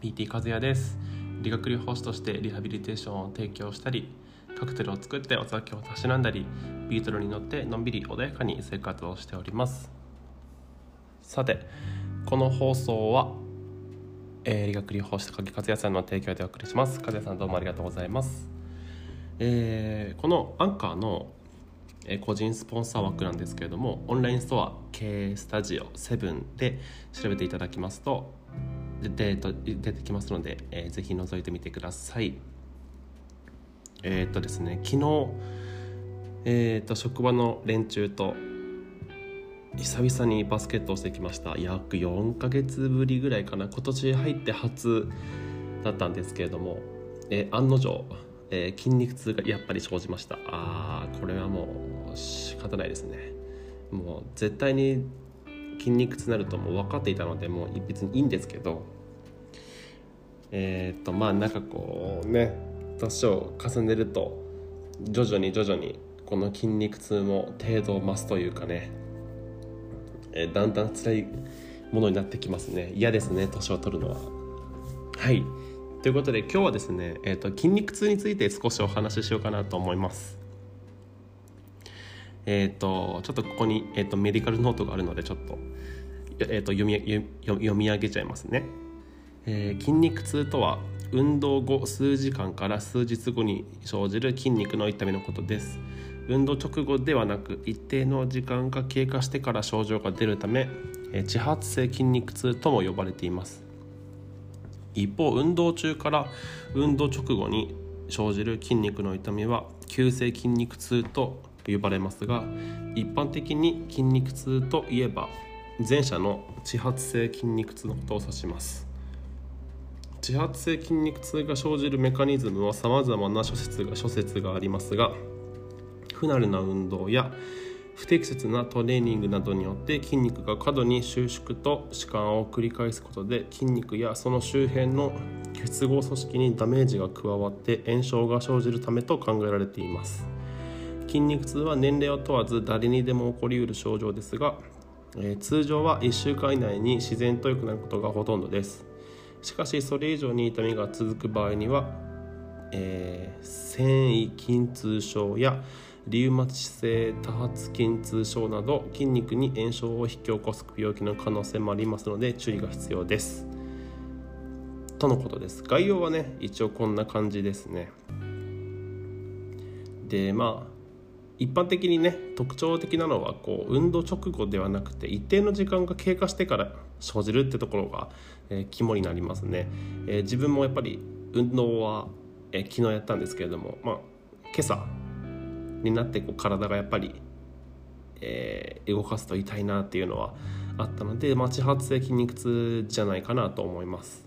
PT 和也です。理学療法士としてリハビリテーションを提供したりカクテルを作ってお酒をたしなんだりビートルに乗ってのんびり穏やかに生活をしております。さてこの放送は、えー、理学療法士鍵和也さんの提供でお送りします。和也さんどうもありがとうございます。えー、このアンカーの個人スポンサー枠なんですけれどもオンラインストア K スタジオ7で調べていただきますとで出てきますので、えー、ぜひ覗いてみてください。えー、っとですね昨日、えー、っと職場の連中と久々にバスケットをしてきました。約4ヶ月ぶりぐらいかな。今年入って初だったんですけれども、えー、案の定、えー、筋肉痛がやっぱり生じました。あーこれはもう仕方ないですね。もう絶対に筋肉痛になるともう分かっていたのでもう別にいいんですけどえっ、とまあなんかこうね年を重ねると徐々に徐々にこの筋肉痛も程度を増すというかね、えー、だんだん辛いものになってきますね。嫌ですね年を取るのは。はい。ということで今日はですね、えーと、筋肉痛について少しお話ししようかなと思います。えっ、ー、とちょっとここに、えーと、メディカルノートがあるのでちょっと,、えーと、読み読み上げちゃいますね、えー、筋肉痛とは運動後数時間から数日後に生じる筋肉の痛みのことです。運動直後ではなく一定の時間が経過してから症状が出るため自発性筋肉痛とも呼ばれています。一方運動中から運動直後に生じる筋肉の痛みは急性筋肉痛と呼ばれますが一般的に筋肉痛といえば前者の自発性筋肉痛のことを指します。自発性筋肉痛が生じるメカニズムはさまざまな諸説が諸説がありますが不慣れな運動や不適切なトレーニングなどによって筋肉が過度に収縮と弛緩を繰り返すことで筋肉やその周辺の結合組織にダメージが加わって炎症が生じるためと考えられています。筋肉痛は年齢を問わず誰にでも起こりうる症状ですが、えー、通常は1週間以内に自然と良くなることがほとんどです。しかしそれ以上に痛みが続く場合には、えー、繊維筋痛症やリウマチ性多発筋痛症など筋肉に炎症を引き起こす病気の可能性もありますので注意が必要です。とのことです。概要はね一応こんな感じですね。でまあ一般的にね特徴的なのはこう運動直後ではなくて一定の時間が経過してから生じるってところが、えー、肝になりますね、えー、自分もやっぱり運動は、えー、昨日やったんですけれども、まあ、今朝になってこう体がやっぱり、え、動かすと痛いなっていうのはあったので、まあ、自発性筋肉痛じゃないかなと思います。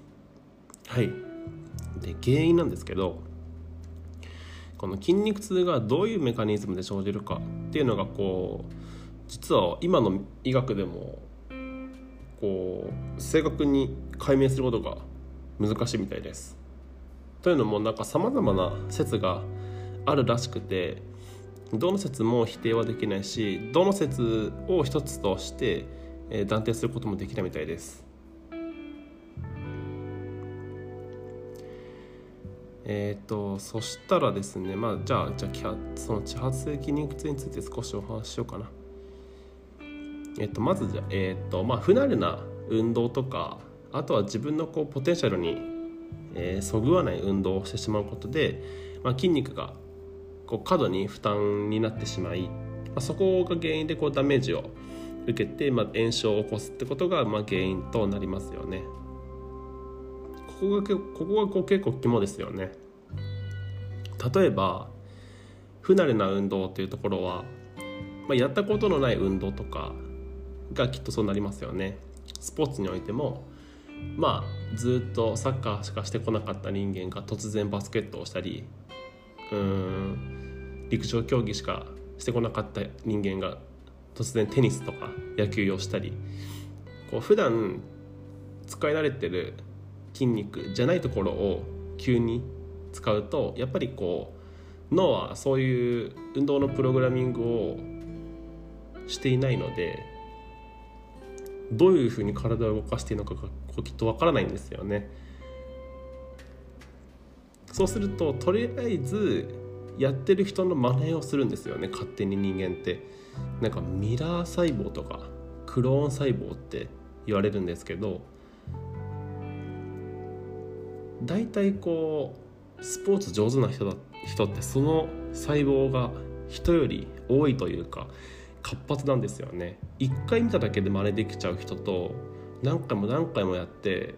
はい。で原因なんですけどこの筋肉痛がどういうメカニズムで生じるかっていうのがこう実は今の医学でもこう正確に解明することが難しいみたいです。というのもなんかさまざまな説があるらしくてどの説も否定はできないしどの説を一つとして、断定することもできないみたいです。え、ー、とそしたらですねまあじゃあじゃあその自発性筋肉痛について少しお話ししようかな。え、ー、とまずじゃえっ、ー、とまあ不慣れな運動とかあとは自分のこうポテンシャルに、えそぐわない運動をしてしまうことで、まあ、筋肉がこう過度に負担になってしまい、まあ、そこが原因でこうダメージを受けて、まあ、炎症を起こすってことがまあ原因となりますよね。ここがここがこう結構肝ですよね。例えば不慣れな運動っていうところは、まあ、やったことのない運動とかがきっとそうなりますよね。スポーツにおいてもまあずっとサッカーしかしてこなかった人間が突然バスケットをしたりうん陸上競技しかしてこなかった人間が突然テニスとか野球をしたりこう普段使い慣れてる筋肉じゃないところを急に使うとやっぱりこう脳はそういう運動のプログラミングをしていないのでどういうふうに体を動かしていいのかがきっとわからないんですよね。そうするととりあえずやってる人の真似をするんですよね勝手に人間ってなんかミラー細胞とかクローン細胞って言われるんですけど大体こうスポーツ上手な人だ人ってその細胞が人より多いというか活発なんですよね。一回見ただけで真似できちゃう人と何回も何回もやって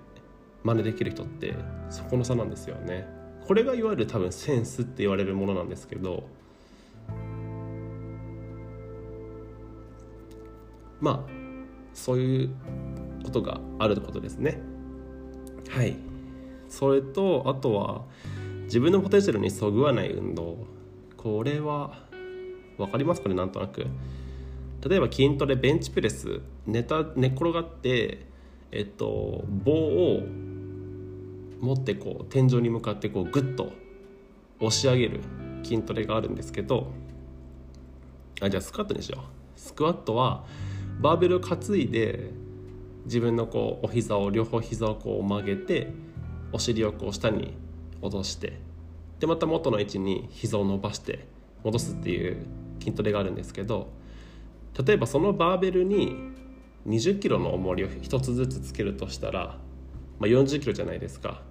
真似できる人ってそこの差なんですよね。これがいわゆる多分センスって言われるものなんですけどまあそういうことがあるってことですね。はい。それとあとは自分のポテンシャルにそぐわない運動。これは分かります？かねなんとなく。例えば筋トレベンチプレス。寝た寝転がってえっと棒を持ってこう天井に向かってこうグッと押し上げる。筋トレがあるんですけど。あじゃあスクワットにしよう。スクワットはバーベルを担いで自分のこうお膝を両方膝をこう曲げてお尻をこう下に落としてでまた元の位置に膝を伸ばして戻すっていう筋トレがあるんですけど例えばそのバーベルに20キロの重りを1つずつつけるとしたら、まあ、40キロじゃないですか。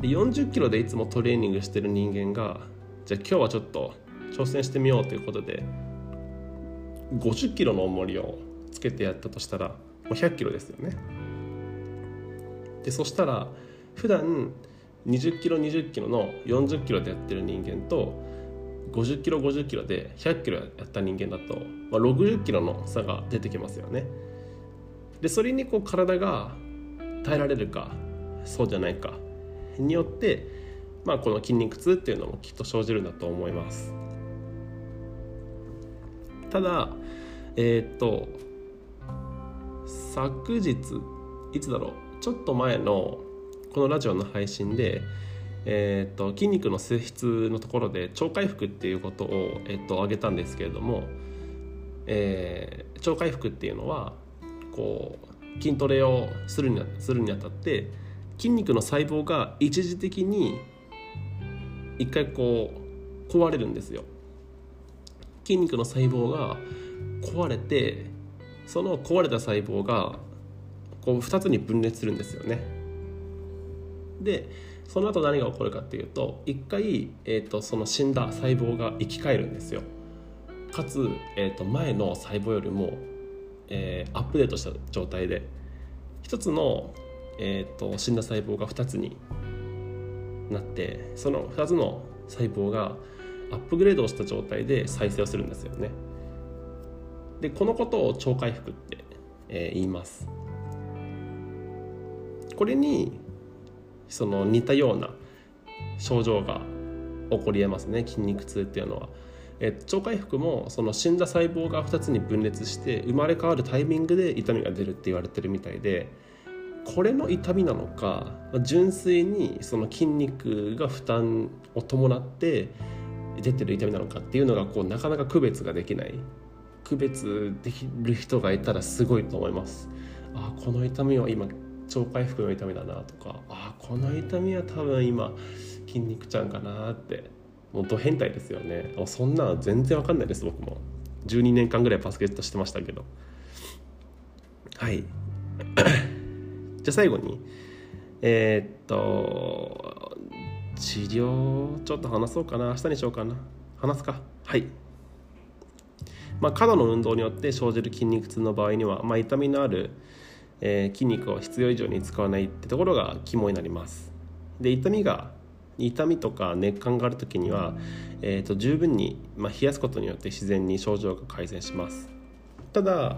で40キロでいつもトレーニングしてる人間がじゃあ今日はちょっと挑戦してみようということで50キロの重りをつけてやったとしたらもう100キロですよね。でそしたら普段20キロ20キロの40キロでやってる人間と50キロ50キロで100キロやった人間だと、まあ、60キロの差が出てきますよね。でそれにこう体が耐えられるかそうじゃないかによって、まあ、この筋肉痛っていうのもきっと生じるんだと思います。ただえー、っと昨日いつだろう？ちょっと前のこのラジオの配信でえーと、筋肉の性質のところで超回復っていうことを、えーと、挙げたんですけれども、えー、超回復っていうのはこう筋トレをするにするにあたって筋肉の細胞が一時的に一回こう壊れるんですよ。筋肉の細胞が壊れてその壊れた細胞がこう2つに分裂するんですよね。でその後何が起こるかっていうと一回、えーと、その死んだ細胞が生き返るんですよ。かつ、えーと、前の細胞よりも、えー、アップデートした状態で一つの、えーと、死んだ細胞が2つになってその2つの細胞がアップグレードをした状態で再生をするんですよね。でこのことを超回復って、えー、言います。これにその似たような症状が起こりえますね筋肉痛っていうのは。え超回復もその死んだ細胞が2つに分裂して生まれ変わるタイミングで痛みが出るって言われてるみたいでこれの痛みなのか純粋にその筋肉が負担を伴って出てる痛みなのかっていうのがこうなかなか区別ができない区別できる人がいたらすごいと思います。あこの痛みは今超回復の痛みだなとかあこの痛みは多分今筋肉ちゃんかなってもうド変態ですよね。そんな全然わかんないです僕も。12年間ぐらいバスケットしてましたけど。はい。じゃあ最後にえー、っと治療ちょっと話そうかな。明日にしようかな。話すか。はい。まあ過度の運動によって生じる筋肉痛の場合には、まあ、痛みのあるえー、筋肉を必要以上に使わないってところが肝になります。で痛みが痛みとか熱感がある時には、えーと、十分に、まあ、冷やすことによって自然に症状が改善します。ただ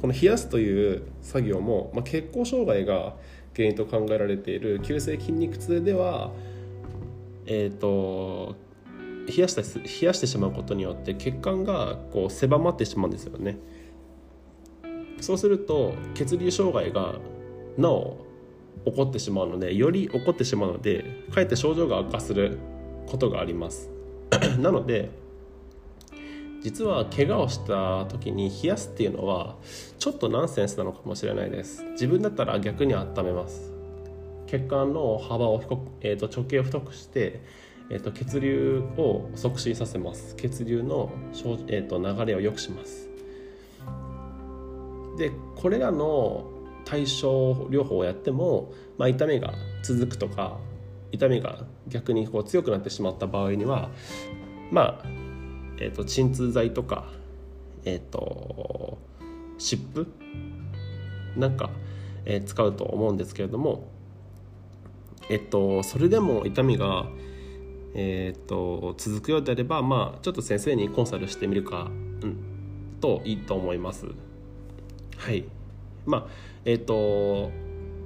この冷やすという作業も、まあ、血行障害が原因と考えられている急性筋肉痛ではえっ、ー、と冷やした冷やしてしまうことによって血管がこう狭まってしまうんですよね。そうすると血流障害がなお起こってしまうのでより起こってしまうのでかえって症状が悪化することがあります。なので実は怪我をした時に冷やすっていうのはちょっとナンセンスなのかもしれないです。自分だったら逆に温めます。血管の幅を、えー、と直径を太くして、えー、と血流を促進させます。血流の、えー、と流れを良くします。でこれらの対症療法をやっても、まあ、痛みが続くとか痛みが逆にこう強くなってしまった場合にはまあ、えー、と鎮痛剤とかえっ、ー、と湿布なんか、えー、使うと思うんですけれどもえっとそれでも痛みがえー、っと続くようであればまあちょっと先生にコンサルしてみるか、うん、といいと思います。はいまあえっと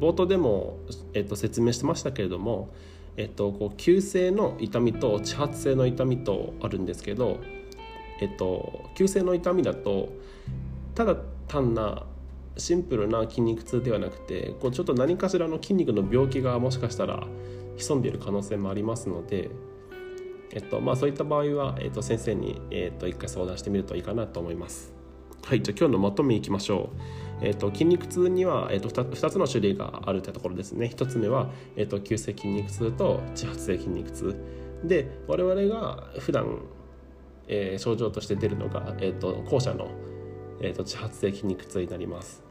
冒頭でも、えっと、説明してましたけれどもえっと、こう急性の痛みと遅発性の痛みとあるんですけど、えっと、急性の痛みだとただ単なシンプルな筋肉痛ではなくてこうちょっと何かしらの筋肉の病気がもしかしたら潜んでいる可能性もありますので、えっとまあ、そういった場合は、えっと、先生に、えっと、一回相談してみるといいかなと思います。はい、じゃあ今日のまとめいきましょう。えーと、筋肉痛には、えーと、2, 2, つの種類があるというところですね。1つ目は、えーと、急性筋肉痛と遅発性筋肉痛。で我々が普段、えー、症状として出るのが、えー、と後者の、えー、と遅発性筋肉痛になります。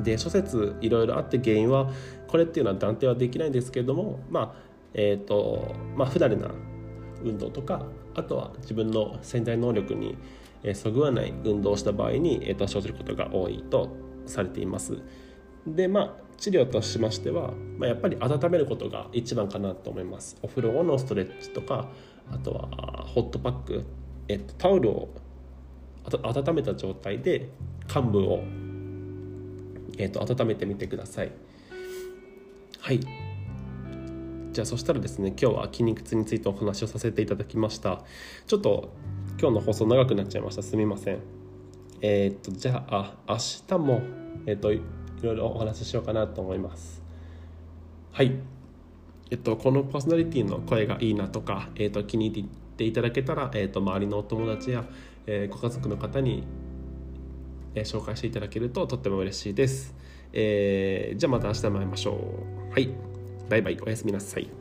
で諸説いろいろあって原因はこれっていうのは断定はできないんですけれどもまあえっ、ー、とまあ不慣れな運動とかあとは自分の潜在能力にえそぐわない運動をした場合に、えー、と生じることが多いとされています。でまあ治療としましては、まあ、やっぱり温めることが一番かなと思います。お風呂後のストレッチとかあとはホットパック、えっと、タオルを温めた状態で患部を、えっと、温めてみてください。はいじゃあそしたらですね今日は筋肉痛についてお話をさせていただきましたちょっと今日の放送長くなっちゃいました。すみません。えー、っとじゃあ明日もえー、っといろいろお話ししようかなと思います。はい。えっとこのパーソナリティの声がいいなとか、え、っと気に入っていただけたら、え、っと周りのお友達や、えご家族の方に、え紹介していただけるととっても嬉しいです、えー、じゃあまた明日も会いましょう。はい。バイバイ。おやすみなさい。